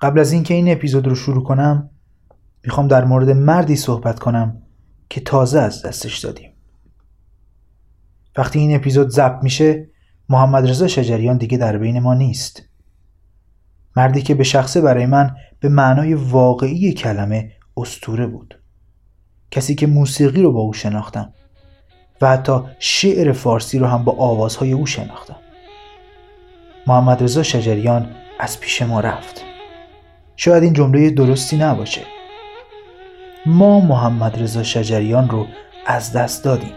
قبل از اینکه این اپیزود رو شروع کنم می‌خوام در مورد مردی صحبت کنم که تازه از دستش دادیم. وقتی این اپیزود ضبط میشه محمد رضا شجریان دیگه در بین ما نیست. مردی که به شخصه برای من به معنای واقعی کلمه استوره بود. کسی که موسیقی رو با او شناختم و حتی شعر فارسی رو هم با آوازهای او شناختم. محمد رضا شجریان از پیش ما رفت. شاید این جمله درستی نباشه. ما محمد رضا شجریان رو از دست دادیم.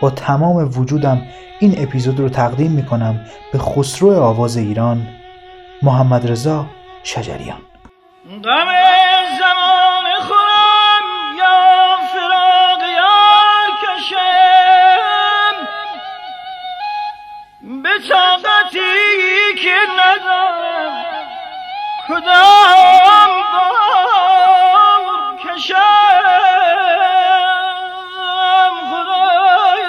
با تمام وجودم این اپیزود رو تقدیم می کنم به خسرو آواز ایران محمد رضا شجریان. که کدام بار کشم. خدای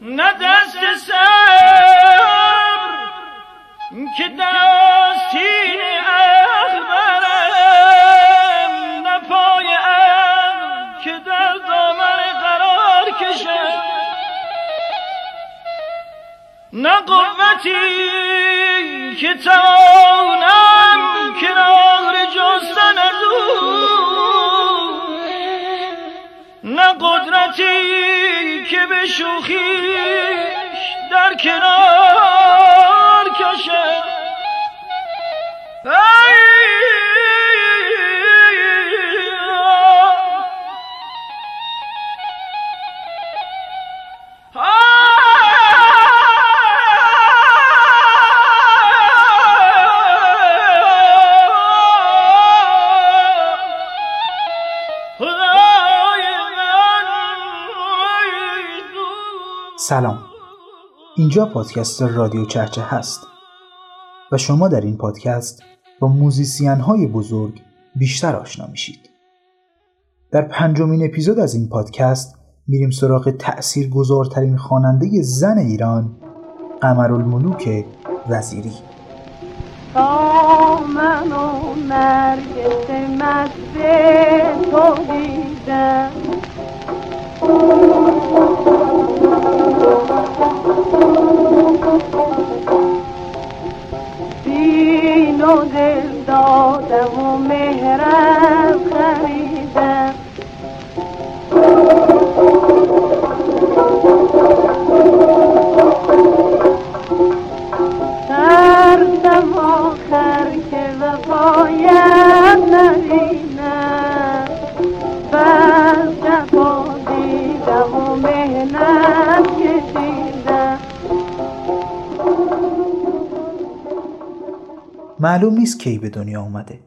نه دست سر که دستی اخبرم نه پای که در دامن قرار کشم. توانم کنار جستن از نه قدرتی که به شوخیش در کنار کشم. سلام. اینجا پادکست رادیو چرچه هست و شما در این پادکست با موزیسین های بزرگ بیشتر آشنا میشید. در پنجمین اپیزود از این پادکست میریم سراغ تأثیر گذارترین خواننده زن ایران قمرالملوک وزیری. و مست تو دیدم. دین و دل دادم و مهرم معلوم نیست کی به دنیا اومده.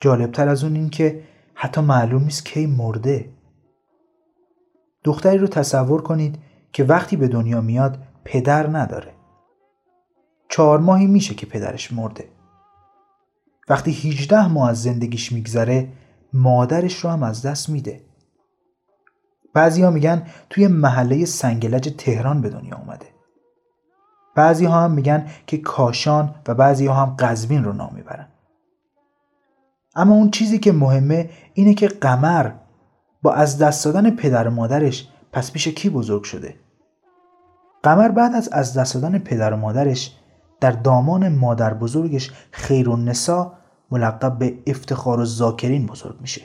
جالبتر از اون این که حتی معلوم نیست کی مرده. دختری رو تصور کنید که وقتی به دنیا میاد پدر نداره. چهار ماهی میشه که پدرش مرده. وقتی 18 ماه از زندگیش میگذره مادرش رو هم از دست میده. بعضی میگن توی محله سنگلج تهران به دنیا اومده. بعضی ها هم میگن که کاشان و بعضی ها هم قزوین رو نام می‌برن. اما اون چیزی که مهمه اینه که قمر با از دست دادن پدر و مادرش پس پیش کی بزرگ شده؟ قمر بعد از از دست دادن پدر و مادرش در دامان مادر بزرگش خیر نسا ملقب به افتخار و زاکرین بزرگ میشه.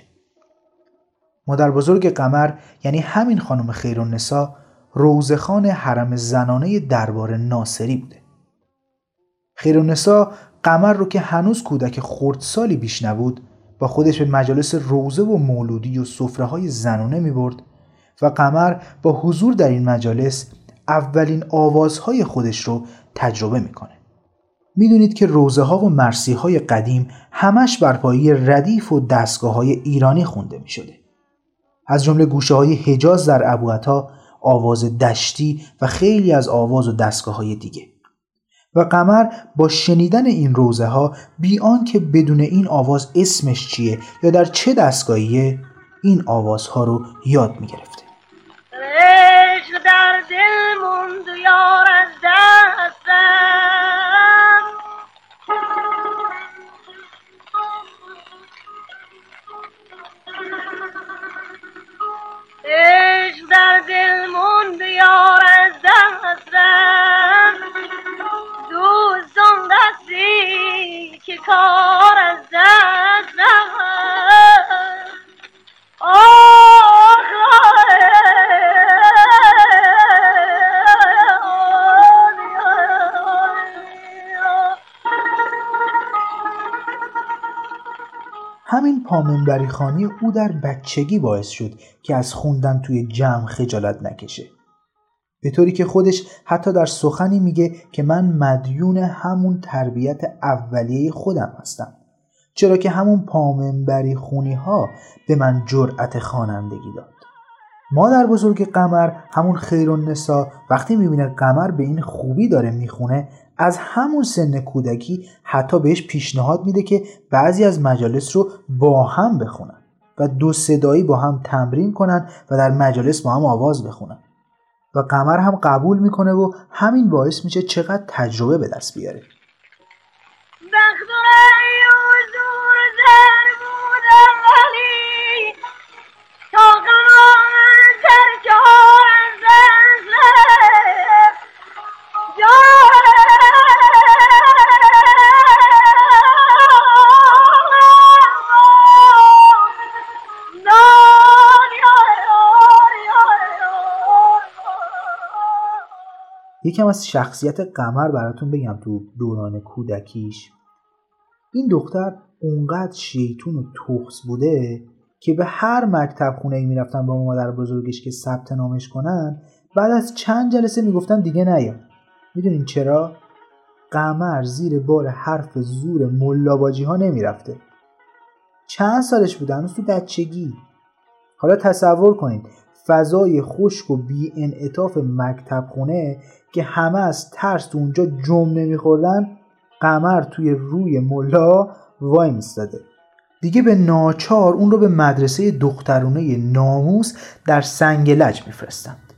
مادر بزرگ قمر یعنی همین خانم خیر نسا روزخان حرم زنانه دربار ناصری بوده خیرونسا قمر رو که هنوز کودک خردسالی بیش نبود با خودش به مجالس روزه و مولودی و صفره های زنانه می برد و قمر با حضور در این مجالس اولین آوازهای خودش رو تجربه می‌کنه. می‌دونید که روزه ها و مرسی های قدیم همش بر پایه ردیف و دستگاه های ایرانی خونده می شده. از جمله گوشه های حجاز در ابوعطا آواز دشتی و خیلی از آواز و دستگاه های دیگه. و قمر با شنیدن این روزه ها بیان که بدون این آواز اسمش چیه یا در چه دستگاهیه این آوازها رو یاد می گرفته در دل موند یار از دستم در دل موند یار از دستم دوستان دستی که کار از دستم آه! همین پامنبری خانی او در بچگی باعث شد که از خوندن توی جمع خجالت نکشه. به طوری که خودش حتی در سخنی میگه که من مدیون همون تربیت اولیه خودم هستم. چرا که همون پامنبری خونی ها به من جرأت خوانندگی داد. مادر بزرگ قمر همون خیر و نسا وقتی می‌بینه قمر به این خوبی داره می‌خونه از همون سن کودکی حتی بهش پیشنهاد میده که بعضی از مجالس رو با هم بخونن و دو صدایی با هم تمرین کنن و در مجالس با هم آواز بخونن. و قمر هم قبول می‌کنه و همین باعث میشه چقدر تجربه به دست بیاره. یکم از شخصیت قمر براتون بگم تو دوران کودکیش. این دختر اونقدر شیطون و تخص بوده که به هر مکتب خونه ای می‌رفتن با مادر بزرگش که ثبت نامش کنن بعد از چند جلسه می‌گفتن دیگه نیا. می‌دونین چرا؟ قمر زیر بار حرف زور ملاباجی ها نمی‌رفته. چند سالش بوده هنوز تو بچگی. حالا تصور کنید فضای خشک و بی انعطاف مکتب خونه که همه از ترس اونجا جم نمیخوردن قمر توی روی ملا وای میستاده. دیگه به ناچار اون رو به مدرسه دخترونه ناموس در سنگلج میفرستند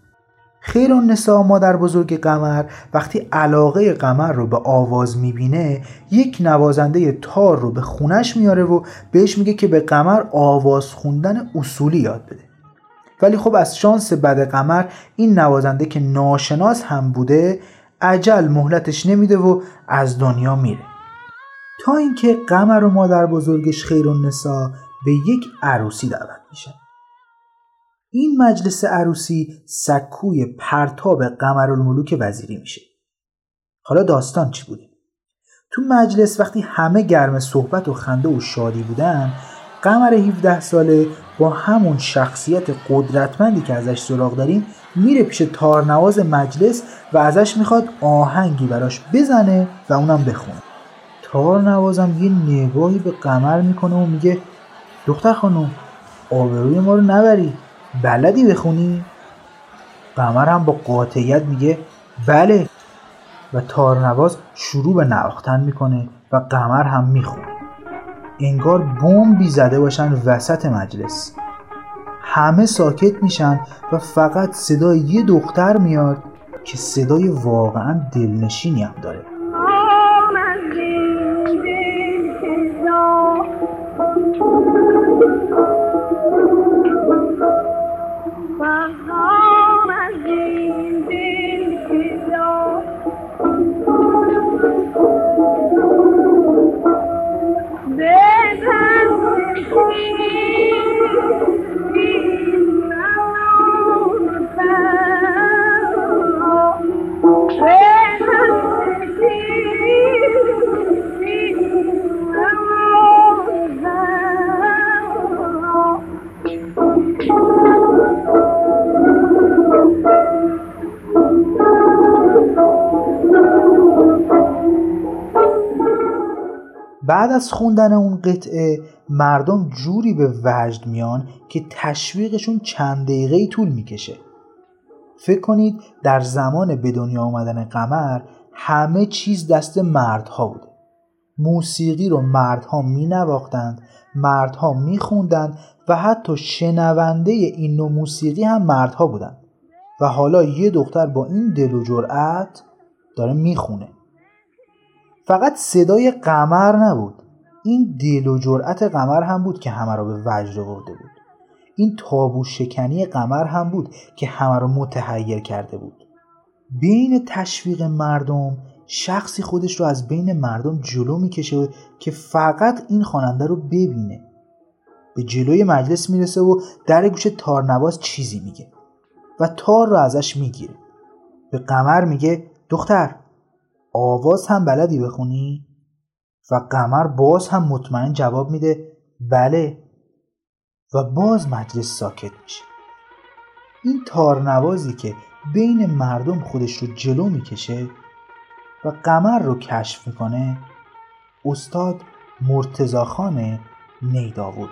خیر نسا مادر بزرگ قمر وقتی علاقه قمر رو به آواز می‌بینه یک نوازنده تار رو به خونش میاره و بهش میگه که به قمر آواز خوندن اصولی یاد بده. ولی خب از شانس بد قمر این نوازنده که ناشناس هم بوده عجل مهلتش نمیده و از دنیا میره. تا اینکه قمر و مادر بزرگش خیر نسا به یک عروسی دعوت میشن این مجلس عروسی سکوی پرتاب قمر الملوک وزیری میشه. حالا داستان چی بوده؟ تو مجلس وقتی همه گرم صحبت و خنده و شادی بودن قمر 17 ساله با همون شخصیت قدرتمندی که ازش سراغ داریم میره پیش تارنواز مجلس و ازش می‌خواد آهنگی براش بزنه و اونم بخونه. تارنوازم یه نگاهی به قمر می‌کنه و میگه دختر خانم آبروی ما رو نبری بلدی بخونی؟ قمر هم با قاطعیت میگه بله. و تارنواز شروع به نواختن می‌کنه و قمر هم می‌خونه. انگار بمبی زده باشن وسط مجلس. همه ساکت میشن و فقط صدای یه دختر میاد که صدای واقعا دلنشینی هم داره. بعد از خوندن اون قطعه مردم جوری به وجد میان که تشویقشون چند دقیقه طول می‌کشه. فکر کنید در زمان به دنیا آمدن قمر همه چیز دست مردها بوده. موسیقی رو مردها می نواختند مردها می خوندند و حتی شنونده این نوع موسیقی هم مردها بودند. و حالا یه دختر با این دل و جرأت داره می‌خونه. فقط صدای قمر نبود. این دل و جرأت قمر هم بود که همه را به وجد آورده بود. این تابو شکنی قمر هم بود که همه را متحیر کرده بود. بین تشویق مردم شخصی خودش رو از بین مردم جلو می‌کشه که فقط این خواننده رو ببینه. به جلوی مجلس می‌رسه و در گوش تارنواز چیزی میگه و تار رو ازش می‌گیره. به قمر میگه دختر آواز هم بلدی بخونی؟ و قمر باز هم مطمئن جواب میده بله. و باز مجلس ساکت میشه. این تارنوازی که بین مردم خودش رو جلو می‌کشه و قمر رو کشف می‌کنه استاد مرتزاخان نیداود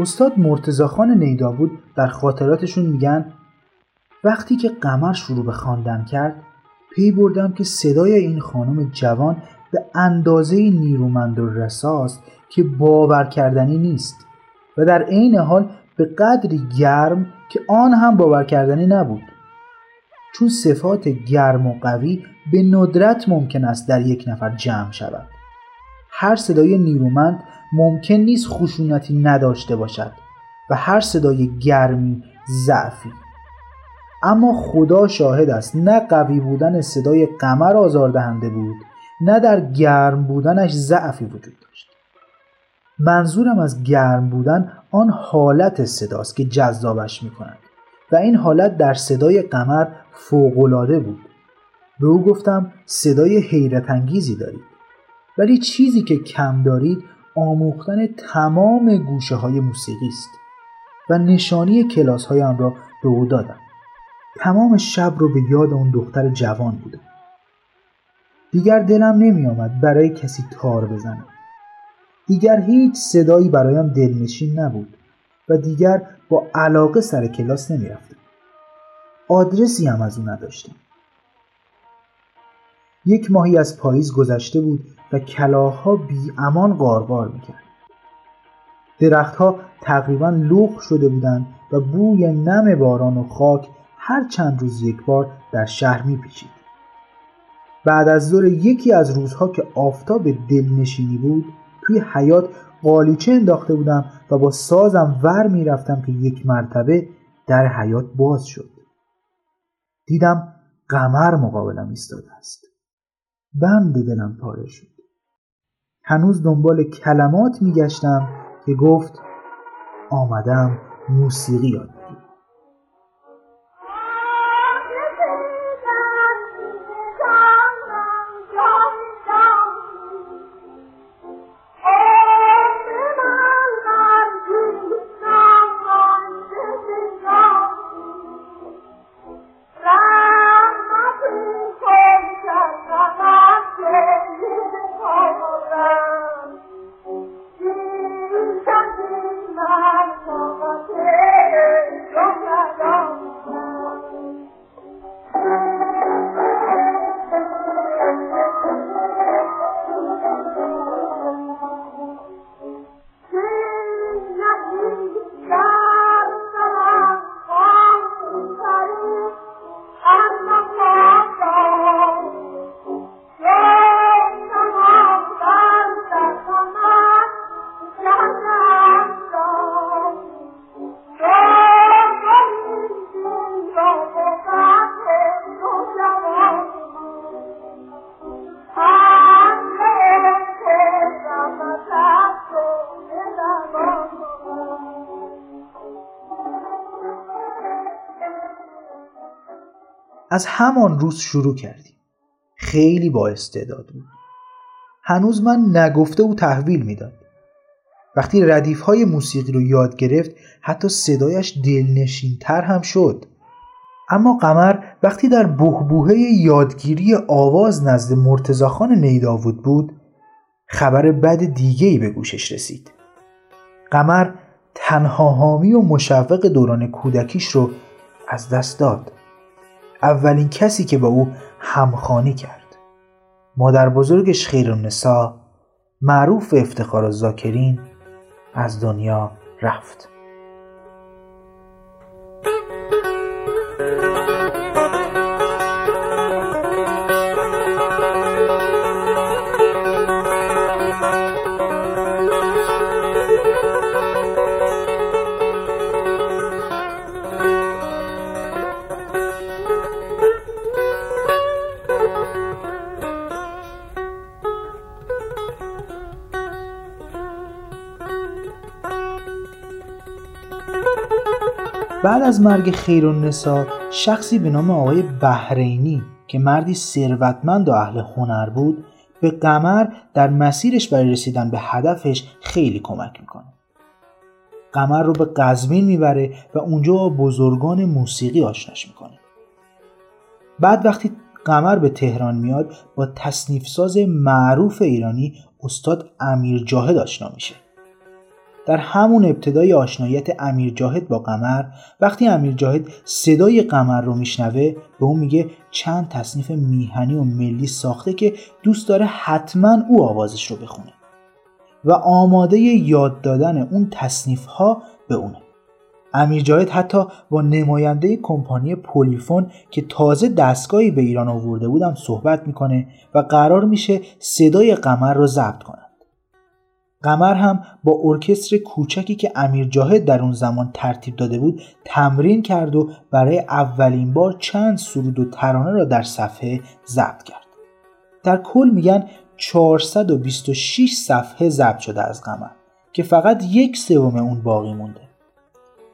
استاد مرتزاخان نیدابود در خاطراتشون میگن وقتی که قمر شروع به خواندن کرد پی بردم که صدای این خانم جوان به اندازه نیرومند و رساست که باور کردنی نیست و در عین حال به قدری گرم که آن هم باور کردنی نبود. چون صفات گرم و قوی به ندرت ممکن است در یک نفر جمع شود. هر صدای نیرومند ممکن نیست خشونتی نداشته باشد و هر صدای گرمی ضعفی. اما خدا شاهد است نه قوی بودن صدای قمر آزاردهنده بود نه در گرم بودنش ضعفی وجود داشت. منظورم از گرم بودن آن حالت صداست که جذابش می کند و این حالت در صدای قمر فوقالعاده بود. به او گفتم صدای حیرت انگیزی دارید. ولی چیزی که کم دارید آموختن تمام گوشه های موسیقی است و نشانی کلاس هایم را به او دادم. تمام شب رو به یاد اون دختر جوان بودم. دیگر دلم نمی آمد برای کسی تار بزنم. دیگر هیچ صدایی برایم دلنشین نبود و دیگر با علاقه سر کلاس نمی رفتم. آدرسی هم از او نداشتم. یک ماهی از پاییز گذشته بود و کلاهها بی امان قارقار می‌کرد. درختها تقریبا لخ شده بودند و بوی نم باران و خاک هر چند روز یک بار در شهر میپیچید. بعد از ظهر یکی از روزها که آفتاب دلنشینی بود توی حیات قالیچه انداخته بودم و با سازم ور می‌رفتم که یک مرتبه در حیات باز شد. دیدم قمر مقابلم ایستاده است. بند دلم پاره شد. هنوز دنبال کلمات میگشتم که گفت آمدم موسیقی یاد از همان روز شروع کردیم. خیلی با استعداد بود هنوز من نگفته و تحویل می‌داد. وقتی ردیف های موسیقی رو یاد گرفت حتی صدایش دلنشین تر هم شد. اما قمر وقتی در بهبوهه یادگیری آواز نزد مرتزاخان نیداود بود خبر بد دیگهی به گوشش رسید. قمر تنها حامی و مشوق دوران کودکیش رو از دست داد. اولین کسی که با او همخانی کرد. مادر بزرگش خیر النسا معروف به افتخار و زاکرین از دنیا رفت. بعد از مرگ خیرالنسا شخصی به نام آقای بحرینی که مردی ثروتمند و اهل هنر بود به قمر در مسیرش برای رسیدن به هدفش خیلی کمک می‌کنه. قمر رو به قزوین می‌بره و اونجا با بزرگان موسیقی آشناش می‌کنه. بعد وقتی قمر به تهران میاد با تصنیف ساز معروف ایرانی استاد امیر جاهد آشنا میشه. در همون ابتدای آشنایت امیر جاهد با قمر وقتی امیر جاهد صدای قمر رو میشنوه به اون میگه چند تصنیف میهنی و ملی ساخته که دوست داره حتما او آوازش رو بخونه. و آماده یاد دادن اون تصنیف ها به اونه. امیر جاهد حتی با نماینده کمپانی پولیفون که تازه دستگاهی به ایران آورده بودم صحبت می‌کنه و قرار میشه صدای قمر رو ضبط کنه. قمر هم با ارکستر کوچکی که امیر جاهد در اون زمان ترتیب داده بود تمرین کرد و برای اولین بار چند سرود و ترانه را در صفحه ضبط کرد. در کل میگن 426 صفحه ضبط شده از قمر که فقط یک سوم اون باقی مونده.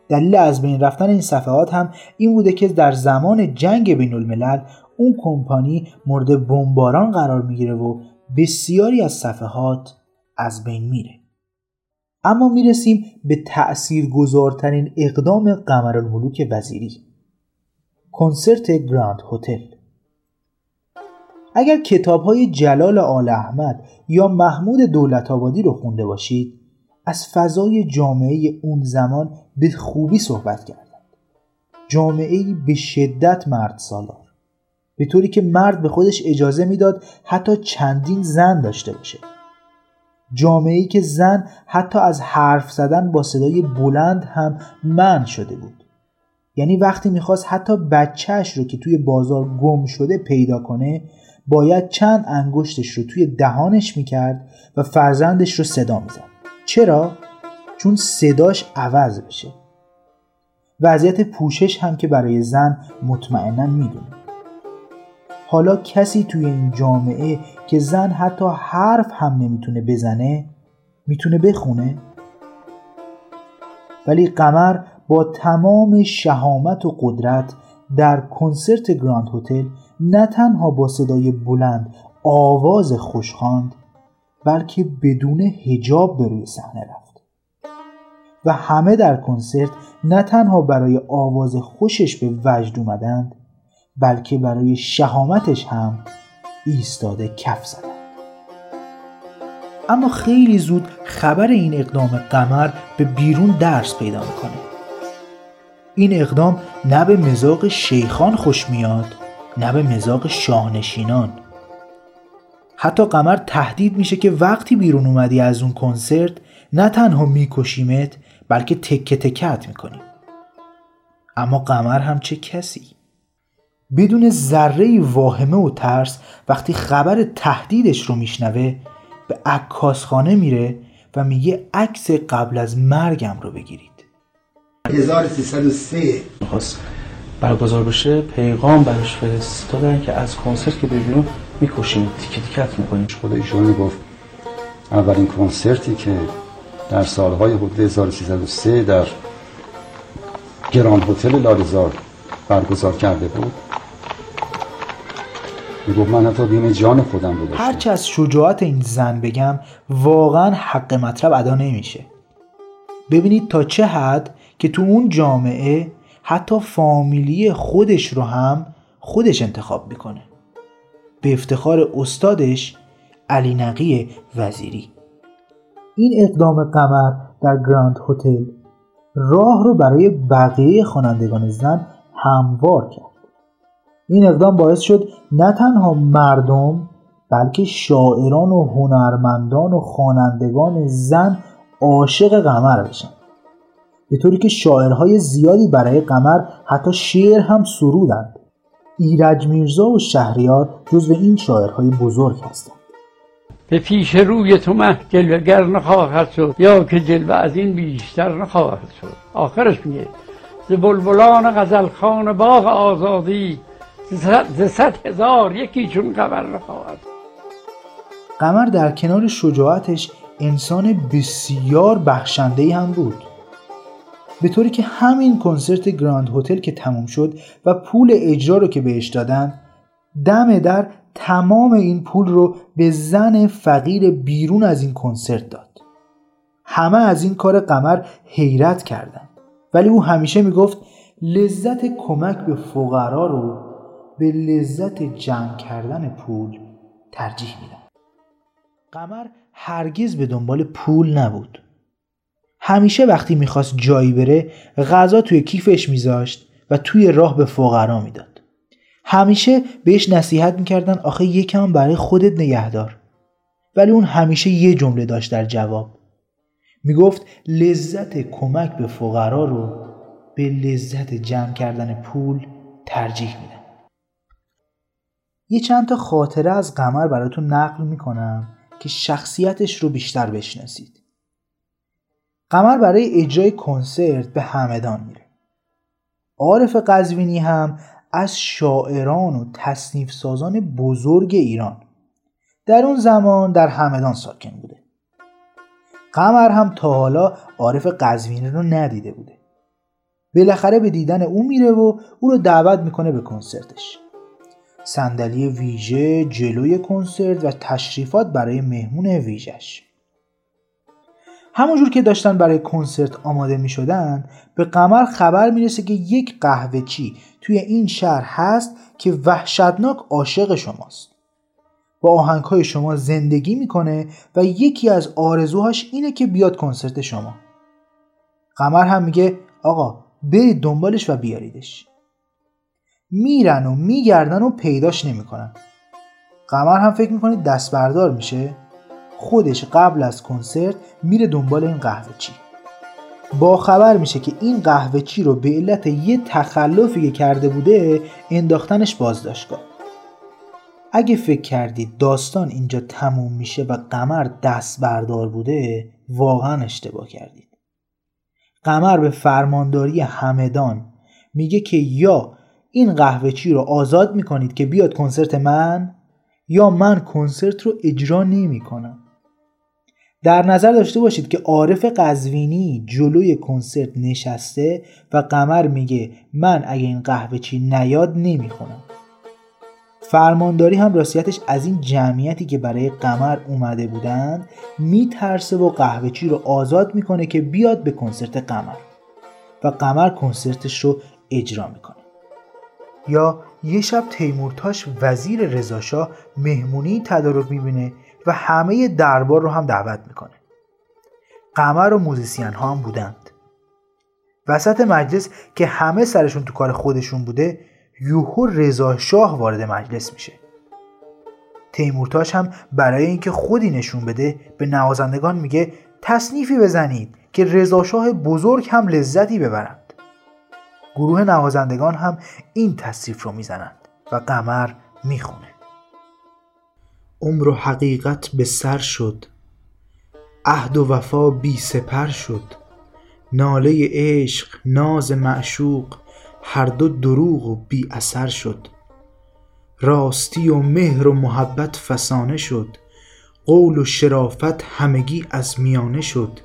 دلیل از بین رفتن این صفحات هم این بوده که در زمان جنگ بین الملل اون کمپانی مورد بمباران قرار می‌گیره و بسیاری از صفحات از بین میره. اما می‌رسیم به تأثیر گذارترین اقدام قمر الملوک وزیری. کنسرت گراند هتل. اگر کتاب های جلال آل احمد یا محمود دولت آبادی رو خونده باشید از فضای جامعه اون زمان به خوبی صحبت کردند. جامعه به شدت مرد سالار به طوری که مرد به خودش اجازه می‌داد حتی چندین زن داشته باشه. جامعه که زن حتی از حرف زدن با صدای بلند هم من شده بود. یعنی وقتی می‌خواست حتی بچهش رو که توی بازار گم شده پیدا کنه باید چند انگشتش رو توی دهانش می‌کرد و فرزندش رو صدا می‌زد. چرا؟ چون صداش عوض بشه. وضعیت پوشش هم که برای زن مطمئنا می‌دونه. حالا کسی توی این جامعه که زن حتی حرف هم نمی‌تونه بزنه می‌تونه بخونه؟ ولی قمر با تمام شهامت و قدرت در کنسرت گراند هتل نه تنها با صدای بلند آواز خوش خواند بلکه بدون هجاب به روی صحنه رفت. و همه در کنسرت نه تنها برای آواز خوشش به وجد اومدند بلکه برای شهامتش هم ایستاده کف زدن اما خیلی زود خبر این اقدام قمر به بیرون درس پیدا می‌کنه. این اقدام نه به مزاق شیخان خوش میاد نه به مزاق شاهنشینان. حتی قمر تهدید میشه که وقتی بیرون اومدی از اون کنسرت نه تنها میکشیمت بلکه تکه تکت می‌کنیم اما قمر هم چه کسی؟ بدون ذره واهمه و ترس وقتی خبر تهدیدش رو میشنوه به عکاسخانه میره و میگه عکس قبل از مرگم رو بگیرید. 1303 می‌خواست برگزار بشه پیغام براش فرستادن که از کنسرت که ببینیم می‌کشیم تیکه تیکت می‌کنیم خود ایشون می‌گفت اولین کنسرتی که در سالهای حدود 1303 در گراند هتل لالزار برگزار کرده بود می‌گفت من حتی بیم جان خودم داشتم. هرچه از شجاعت این زن بگم واقعا حق مطلب ادا نمیشه. ببینید تا چه حد که تو اون جامعه حتی فامیلی خودش رو هم خودش انتخاب می‌کنه. به افتخار استادش علی نقی وزیری. این اقدام قمر در گراند هتل راه رو برای بقیه خوانندگان زن هموار کرد. این اقدام باعث شد نه تنها مردم بلکه شاعران و هنرمندان و خوانندگان زن عاشق قمر بشن. به طوری که شاعرهای زیادی برای قمر حتی شعر هم سرودند. ایرج میرزا و شهریار جزو این شاعرهای بزرگ هستند. به پیش روی تو مه جلوگر نخواهد شد یا که جلوه از این بیشتر نخواهد شد. آخرش میگه ز بلبلان غزلخان باغ آزادی ز صد هزار یکی چون قمر نخواهد. قمر در کنار شجاعتش انسان بسیار بخشنده هم بود. به طوری که همین کنسرت گراند هتل که تموم شد و پول اجرا رو که بهش دادن دم در تمام این پول رو به زن فقیر بیرون از این کنسرت داد. همه از این کار قمر حیرت کردند. ولی او همیشه می‌گفت لذت کمک به فقرا رو به لذت جمع کردن پول ترجیح میدم. قمر هرگز به دنبال پول نبود. همیشه وقتی می‌خواست جایی بره غذا توی کیفش میذاشت و توی راه به فقرا می‌داد. همیشه بهش نصیحت می‌کردن آخه یکم برای خودت نگهدار. ولی اون همیشه یه جمله داشت در جواب. می‌گفت لذت کمک به فقرا رو به لذت جمع کردن پول ترجیح میدم. یه چند تا خاطره از قمر براتون نقل می‌کنم که شخصیتش رو بیشتر بشناسید. قمر برای اجرای کنسرت به همدان میره. عارف قزوینی هم از شاعران و تصنیف سازان بزرگ ایران در اون زمان در همدان ساکن بوده. قمر هم تا حالا عارف قزوینی رو ندیده بوده. بالاخره به دیدن او میره و او رو دعوت می‌کنه به کنسرتش. صندلی ویژه جلوی کنسرت و تشریفات برای مهمون ویژش همونجور که داشتن برای کنسرت آماده می شدن به قمر خبر می‌رسه که یک قهوه چی توی این شهر هست که وحشتناک عاشق شماست. با آهنگهای شما زندگی می‌کنه و یکی از آرزوهاش اینه که بیاد کنسرت شما. قمر هم میگه آقا برید دنبالش و بیاریدش. میرن و میگردن و پیداش نمی‌کنن. قمر هم فکر می‌کنه دست بردار میشه. خودش قبل از کنسرت میره دنبال این قهوه چی. با خبر میشه که این قهوه چی رو به علت یه تخلفی که کرده بوده انداختنش بازداشتگاه. اگه فکر کردید داستان اینجا تموم میشه و قمر دست بردار بوده واقعا اشتباه کردید. قمر به فرمانداری همدان میگه که یا این قهوه چی رو آزاد می‌کنید که بیاد کنسرت من؟ یا من کنسرت رو اجرا نمی کنم. در نظر داشته باشید که عارف قزوینی جلوی کنسرت نشسته و قمر میگه من اگه این قهوه چی نیاد نمی‌خونم. فرمانداری هم راستیتش از این جمعیتی که برای قمر اومده بودند میترسه و قهوه چی رو آزاد می‌کنه که بیاد به کنسرت قمر. و قمر کنسرتش رو اجرا می‌کنه. یا یه شب تیمورتاش وزیر رضاشاه مهمونی تدارک می‌بینه و همه دربار رو هم دعوت می‌کنه. قمر و موزیسین ها هم بودند. وسط مجلس که همه سرشون تو کار خودشون بوده یوهو رضا شاه وارد مجلس میشه. تیمورتاش هم برای اینکه خودی نشون بده به نوازندگان میگه تصنیفی بزنید که رضا شاه بزرگ هم لذتی ببرند گروه نوازندگان هم این تصریف رو می‌زنند و قمر می‌خونه. عمر و حقیقت به سر شد. عهد و وفا بی سپر شد. ناله عشق ناز معشوق هر دو دروغ و بی اثر شد. راستی و مهر و محبت فسانه شد. قول و شرافت همگی از میانه شد.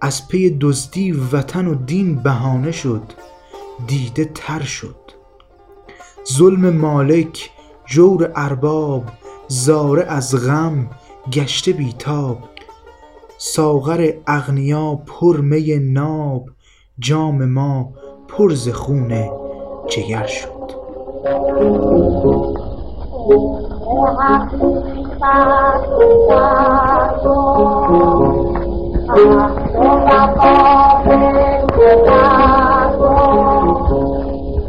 از پی دزدی وطن و دین بهانه شد. دیده تر شد. ظلم مالک جور ارباب زاره از غم گشته بیتاب. ساغر اغنیا پر می ناب جام ما پر ز خون جگر شد.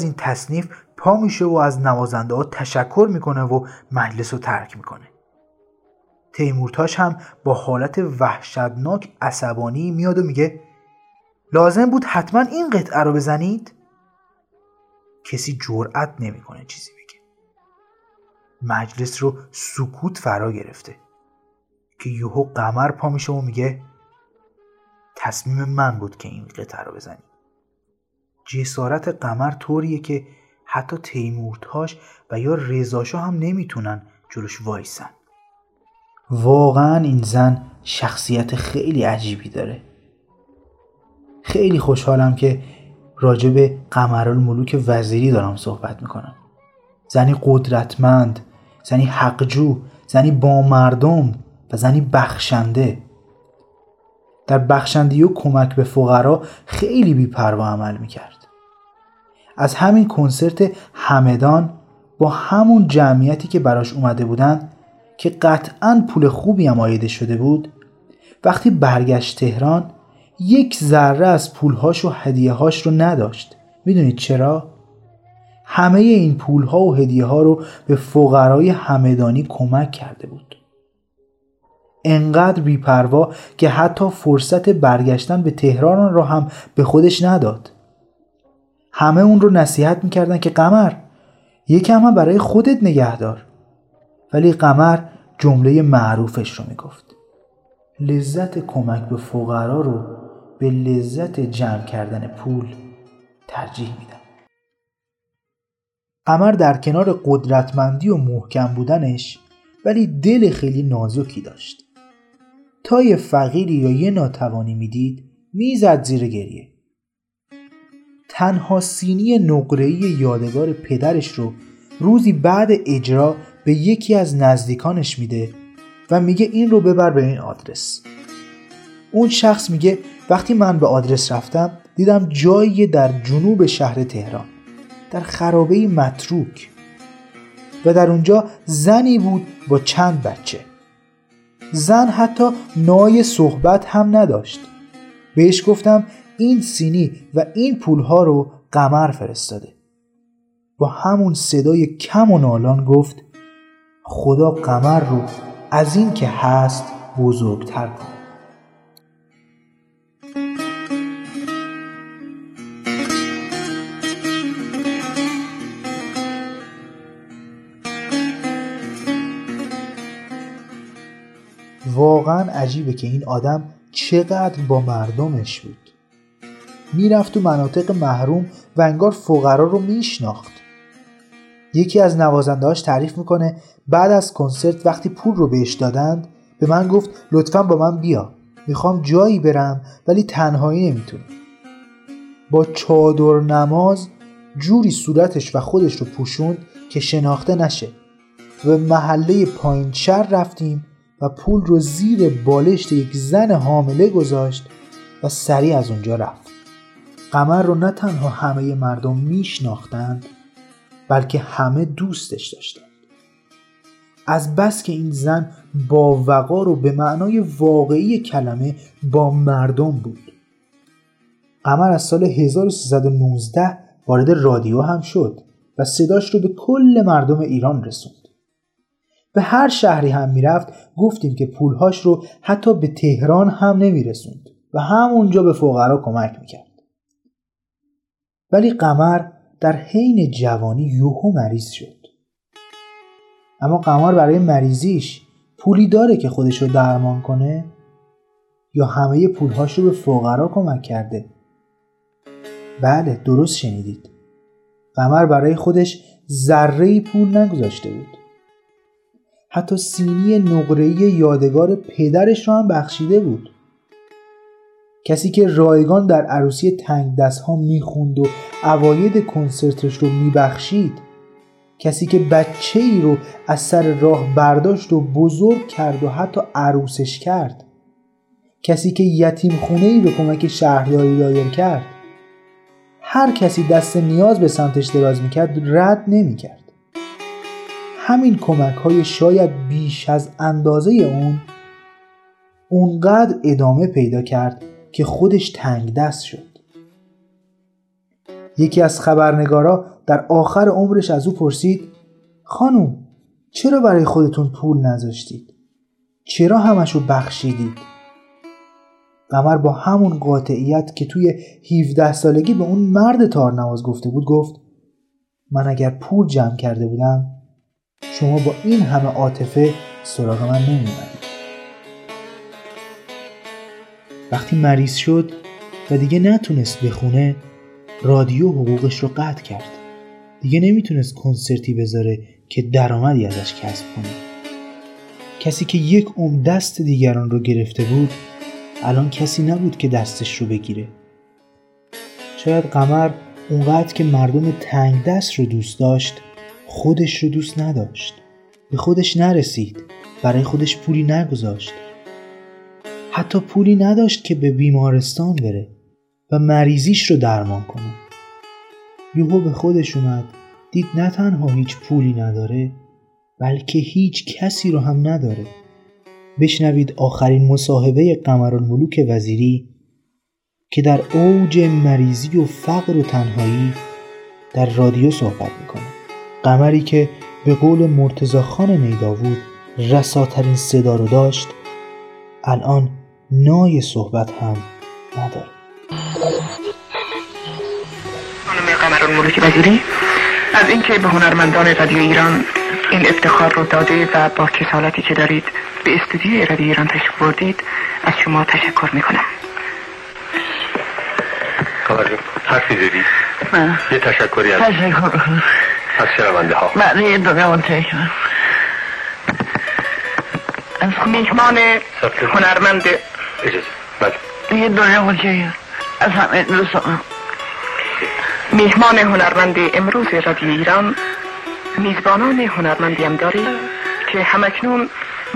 از این تصنیف پا میشه و از نوازنده ها تشکر می‌کنه و مجلس رو ترک می‌کنه. تیمورتاش هم با حالت وحشتناک عصبانی میاد و میگه لازم بود حتما این قطعه رو بزنید؟ کسی جرأت نمی‌کنه چیزی بگه. مجلس رو سکوت فرا گرفته که یوهو قمر پا میشه و میگه تصمیم من بود که این قطعه رو بزنید. جسارت قمر طوریه که حتی تیمورتاش و یا رضاشا هم نمی‌تونن جلوش وایسن. واقعا این زن شخصیت خیلی عجیبی داره. خیلی خوشحالم که راجع به قمرالملوک وزیری دارم صحبت می‌کنم. زنی قدرتمند زنی حقجو زنی با مردم و زنی بخشنده. در بخشندگی و کمک به فقرا خیلی بیپروا عمل می‌کرد. از همین کنسرت همدان با همون جمعیتی که براش اومده بودن که قطعا پول خوبی هم آیده شده بود وقتی برگشت تهران یک ذره از پولهاش و هدیههاش رو نداشت. می‌دونید چرا؟ همه این پولها و هدیه ها رو به فقرای همدانی کمک کرده بود. انقدر بیپروا که حتی فرصت برگشتن به تهران را هم به خودش نداد. همه اون رو نصیحت می‌کردن که قمر یکم هم برای خودت نگهدار. ولی قمر جمله معروفش رو می‌گفت. لذت کمک به فقرا رو به لذت جمع کردن پول ترجیح میدم قمر در کنار قدرتمندی و محکم بودنش ولی دل خیلی نازکی داشت. تا یه فقیری یا یه ناتوانی می‌دید می‌زد زیر گریه. تنها سینی نقره‌ای یادگار پدرش رو روزی بعد اجرا به یکی از نزدیکانش میده و میگه این رو ببر به این آدرس. اون شخص میگه وقتی من به آدرس رفتم دیدم جایی در جنوب شهر تهران در خرابه متروک. و در اونجا زنی بود با چند بچه. زن حتی نای صحبت هم نداشت. بهش گفتم این سینی و این پولها رو قمر فرستاده. با همون صدای کم و نالان گفت خدا قمر رو از این که هست بزرگتر کن. واقعا عجیبه که این آدم چقدر با مردمش بود. می‌رفت تو مناطق محروم و انگار فقرا رو میشناخت. یکی از نوازندهاش تعریف می‌کنه بعد از کنسرت وقتی پول رو بهش دادند به من گفت لطفا با من بیا. می‌خوام جایی برم ولی تنهایی نمی‌تونم. با چادر نماز جوری صورتش و خودش رو پوشوند که شناخته نشه. و به محله پایین شهر رفتیم و پول رو زیر بالشت یک زن حامله گذاشت و سریع از اونجا رفت. قمر رو نه تنها همه مردم میشناختند بلکه همه دوستش داشتند از بس که این زن با وقار و به معنای واقعی کلمه با مردم بود. قمر از سال 1319 وارد رادیو هم شد و صداش رو به کل مردم ایران رسوند. به هر شهری هم می‌رفت گفتیم که پولهاش رو حتی به تهران هم نمیرسوند و همونجا به فقرا کمک می‌کرد. ولی قمر در حین جوانی یوهو مریض شد. اما قمر برای مریضیش پولی داره که خودش رو درمان کنه یا همه پولهاش رو به فقرا کمک کرده. بله درست شنیدید. قمر برای خودش ذره پول نگذاشته بود. حتی سینی نقره‌ای یادگار پدرش رو هم بخشیده بود. کسی که رایگان در عروسی تنگ دست ها می‌خوند و اواید کنسرتش رو میبخشید کسی که بچه ای رو از سر راه برداشت و بزرگ کرد و حتی عروسش کرد. کسی که یتیم خونه ای به کمک شهرداری دایر کرد. هر کسی دست نیاز به سمتش دراز می‌کرد رد نمی‌کرد. همین کمک های شاید بیش از اندازه اون اونقدر ادامه پیدا کرد که خودش تنگ دست شد یکی از خبرنگارا در آخر عمرش از او پرسید خانم چرا برای خودتون پول نذاشتید؟ چرا همش رو بخشیدید؟ قمر با همون قاطعیت که توی 17 سالگی به اون مرد تارنواز گفته بود گفت من اگر پول جمع کرده بودم شما با این همه عاطفه سراغ من نمیومدید وقتی مریض شد و دیگه نتونست بخونه رادیو حقوقش رو قطع کرد. دیگه نمی‌تونست کنسرتی بذاره که درآمدی ازش کسب کنه. کسی که یک عمر دست دیگران رو گرفته بود الان کسی نبود که دستش رو بگیره. شاید قمر اونقدر که مردم تنگ دست رو دوست داشت خودش رو دوست نداشت. به خودش نرسید. برای خودش پولی نگذاشت. حتی پولی نداشت که به بیمارستان بره و مریضیش رو درمان کنه. یوهو به خودش اومد. دید نه تنها هیچ پولی نداره بلکه هیچ کسی رو هم نداره. بشنوید آخرین مصاحبه قمرالملوک وزیری که در اوج مریضی و فقر و تنهایی در رادیو صحبت می‌کنه قمری که به قول مرتزا خان نیداوود رساترین صدا رو داشت الان نای صحبت هم نداره. خانم قمرالملوک وزیری از اینکه به هنرمندان رادیو ایران این افتخار رو داده و با کسالتی که دارید به استودیوی رادیو ایران تشریف بردید از شما تشکر می‌کنم. حرفی داری من یه تشکری از تشکر. از شنونده ها. من یه دنیا منتشر از میهمان صفحه. هنرمند. اجازه. بله. یه دنیا منتشر از همه دوستان میهمان هنرمند امروز رادیو ایران. میزبانان هنرمندی هم داریم که همکنون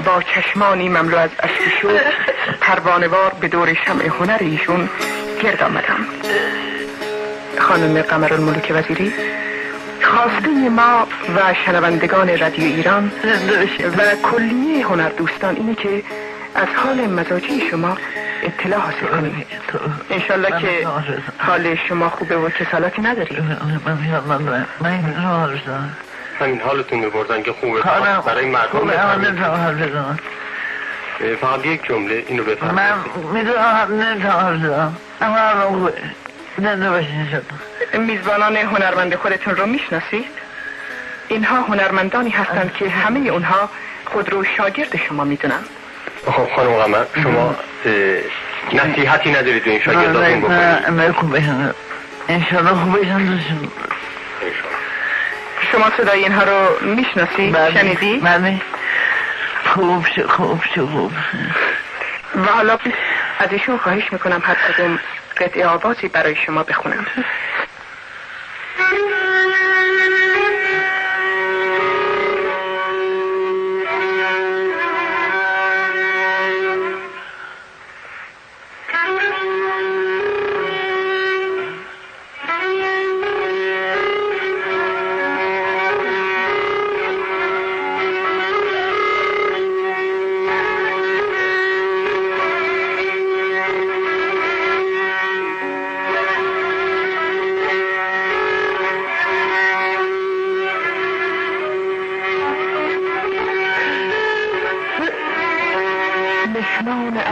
با چشمانی مملو از اشک شوق پروانوار به دور شمع هنر ایشون گرد آمدم خانم قمرالملوک وزیری خواسته ما و شنوندگان رادیو ایران و کلیه هنر دوستان اینه که از حال مزاجی شما اطلاع حاصل کنیم انشالله که حال شما خوبه و کسالاتی نداری همین حالتون رو بردن که خوبه. برای مردم فقط یک جمله اینو من بفرمایید می‌دونم نمی‌تونم اما زنده باشین شد میزبانان هنرمند خودتون رو می‌شناسید؟ اینها هنرمندانی هستند که همه اونها خود رو شاگرد شما می‌دونن. خب خانم قمر شما نصیحتی نداری تو این شاگرداتون بکنی انشالله خوبشان شما صدای اینها رو می‌شناسی؟ بله. شنیدی؟ بله. خوب شو خوب شو خوب و حالا از ایشون خواهش می‌کنم هر کدوم قطعه آوازی برای شما بخونم.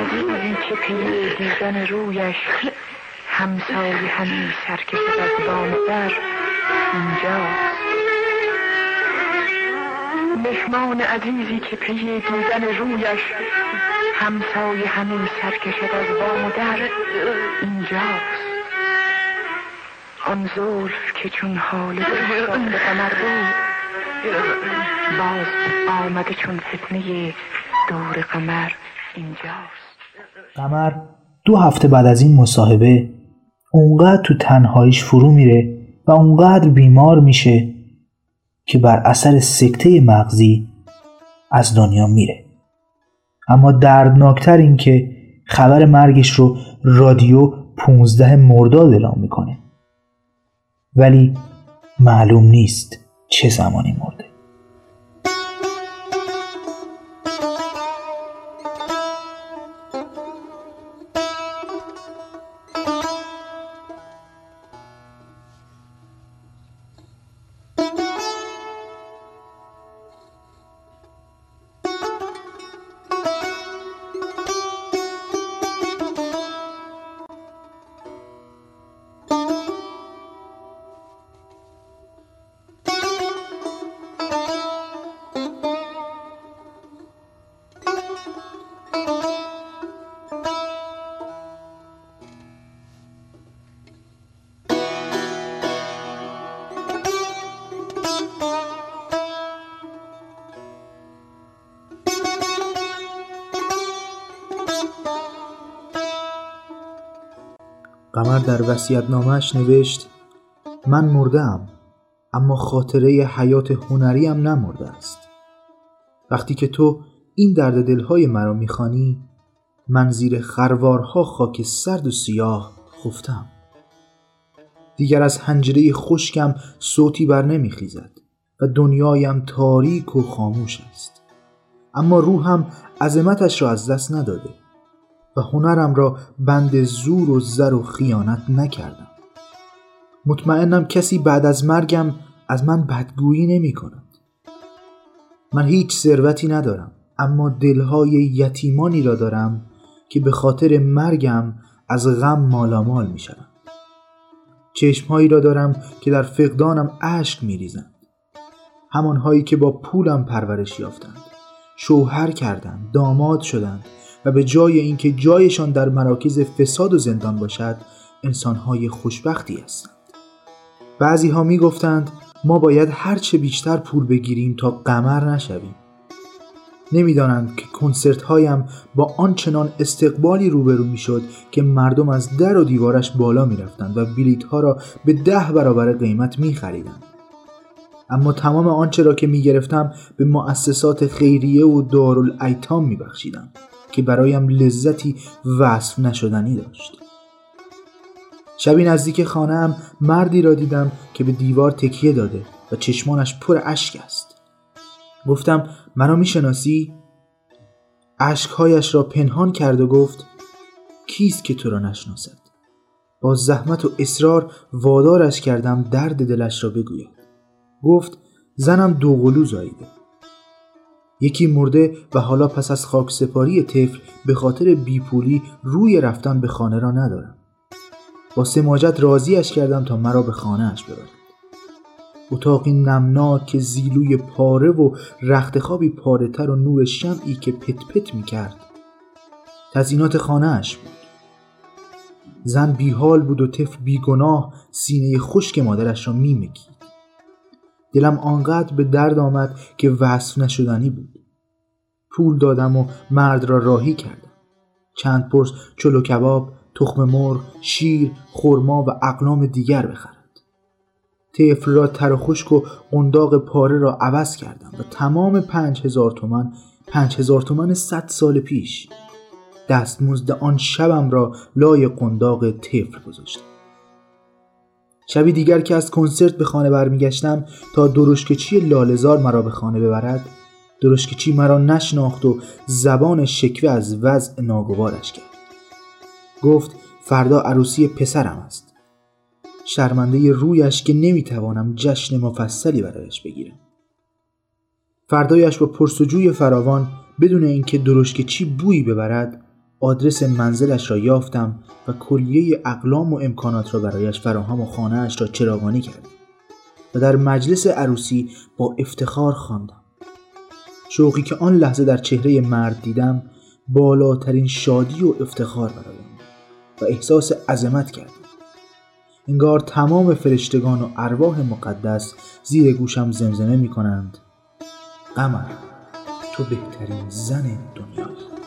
عزیزی که پی دیدن رویش همسایه همی سرکشد از بام در اینجاست مهمان عزیزی که پی دیدن رویش همسایه همی سرکشد از بام در اینجاست. آن زلف که چون حال به قمر بود باز آمده چون فتنه دور قمر اینجاست. قمر دو هفته بعد از این مصاحبه اونقدر تو تنهاییش فرو میره و اونقدر بیمار میشه که بر اثر سکته مغزی از دنیا میره. اما دردناکتر این که خبر مرگش رو رادیو 15 مرداد اعلام می‌کنه. ولی معلوم نیست چه زمانی مرده. قمر در وصیت‌نامه‌اش نوشت من مردم اما خاطره حیات هنریم نمرده است. وقتی که تو این درد دلهای مرا می‌خوانی من زیر خروارها خاک سرد و سیاه خفتم. دیگر از حنجره خشکم صوتی بر نمیخیزد و دنیایم تاریک و خاموش است. اما روحم عظمتش را از دست نداده. و هنرم را بند زور و زر و خیانت نکردم. مطمئنم کسی بعد از مرگم از من بدگویی نمی کند من هیچ ثروتی ندارم اما دلهای یتیمانی را دارم که به خاطر مرگم از غم مالامال می شوند چشمهایی را دارم که در فقدانم اشک می ریزند همانهایی که با پولم پرورش یافتند. شوهر کردند داماد شدند. و به جای اینکه جایشان در مراکز فساد و زندان باشد انسانهای خوشبختی هستند. بعضی ها می گفتند ما باید هرچه بیشتر پول بگیریم تا قمر نشویم. نمی‌دانند که کنسرت هایم با آنچنان استقبالی روبرو می شد که مردم از در و دیوارش بالا می رفتند و بلیت ها را به ده برابر قیمت می خریدند. اما تمام آنچه را که می گرفتم به مؤسسات خیریه و دارالایتام می بخشیدم که برایم لذتی وصف نشدنی داشت. شبی نزدیک خانهام مردی را دیدم که به دیوار تکیه داده و چشمانش پر اشک است. گفتم مرا می‌شناسی؟ اشکهایش را پنهان کرد و گفت کیست که تو را نشناسد؟ با زحمت و اصرار وادارش کردم درد دلش را بگوید. گفت زنم دوقلو زاییده. یکی مرده و حالا پس از خاک سپاری طفل به خاطر بیپولی روی رفتن به خانه را ندارم. با سماجت راضیش کردم تا مرا به خانهاش ببرد. اتاقی نمناک که زیلوی پاره و رخت خوابی پاره تر و نور شمعی که پت پت می کرد. تزینات خانهاش بود. زن بیحال بود و طفل بیگناه سینه خشک مادرش را میمکید دلم آنقدر به درد آمد که وصف نشدنی بود. پول دادم و مرد را راهی کردم. چند پرس چلو کباب تخم مرغ شیر خرما و اقلام دیگر بخرد طفل را تر خشک و قنداق پاره را عوض کردم و تمام پنج هزار تومن پنج هزار تومن صد سال پیش دستمزد آن شبم را لای قنداق طفل گذاشتم. شبی دیگر که از کنسرت به خانه برمیگشتم تا درشکچی لالزار مرا به خانه ببرد درشکچی مرا نشناخت و زبان شکوه از وضع ناگوارش کرد. گفت فردا عروسی پسرم است. شرمنده رویش که نمی‌توانم جشن مفصلی برایش بگیرم. فردایش با پرسجوی فراوان بدون اینکه درشکچی بویی ببرد آدرس منزلش را یافتم و کلیه اقلام و امکانات را برایش فراهم و خانهاش را چراغانی کردم و در مجلس عروسی با افتخار خواندم. شوقی که آن لحظه در چهره مرد دیدم بالاترین شادی و افتخار برایم و احساس عظمت کردم انگار تمام فرشتگان و ارواح مقدس زیر گوشم زمزمه می کنند قمر تو بهترین زن دنیایی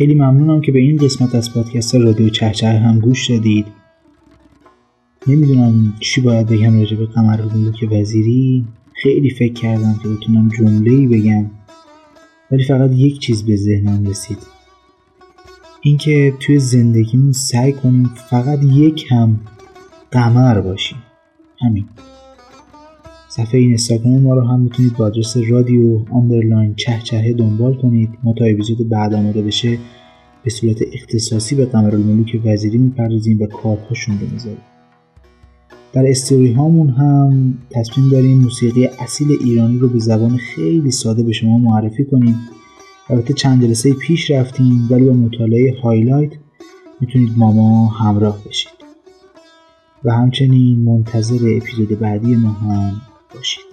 خیلی ممنونم که به این قسمت از پادکست رادیو چهچه هم گوش دادید. نمی‌دونم چی باید بگم راجع به قمرالملوک وزیری. خیلی فکر کردم که بتونم جمله بگم ولی فقط یک چیز به ذهنم رسید. اینکه توی زندگیمون سعی کنیم فقط یکم قمر باشیم. همین. صفحه این اینستاگرام ما رو هم می‌تونید با آدرس رادیو underline چهچهه دنبال کنید. ما تا اپیزود بعد آماده بشه به صورت اختصاصی به قمرالملوک وزیری می‌پردازیم و کارهاشون رو می‌ذاریم. در استوری هامون هم تصمیم داریم موسیقی اصیل ایرانی رو به زبان خیلی ساده به شما معرفی کنیم. البته چند جلسه پیش رفتیم ولی با مطالعه هایلایت می‌تونید با ما همراه بشید. و همچنین منتظر اپیزود بعدی ما هم باشید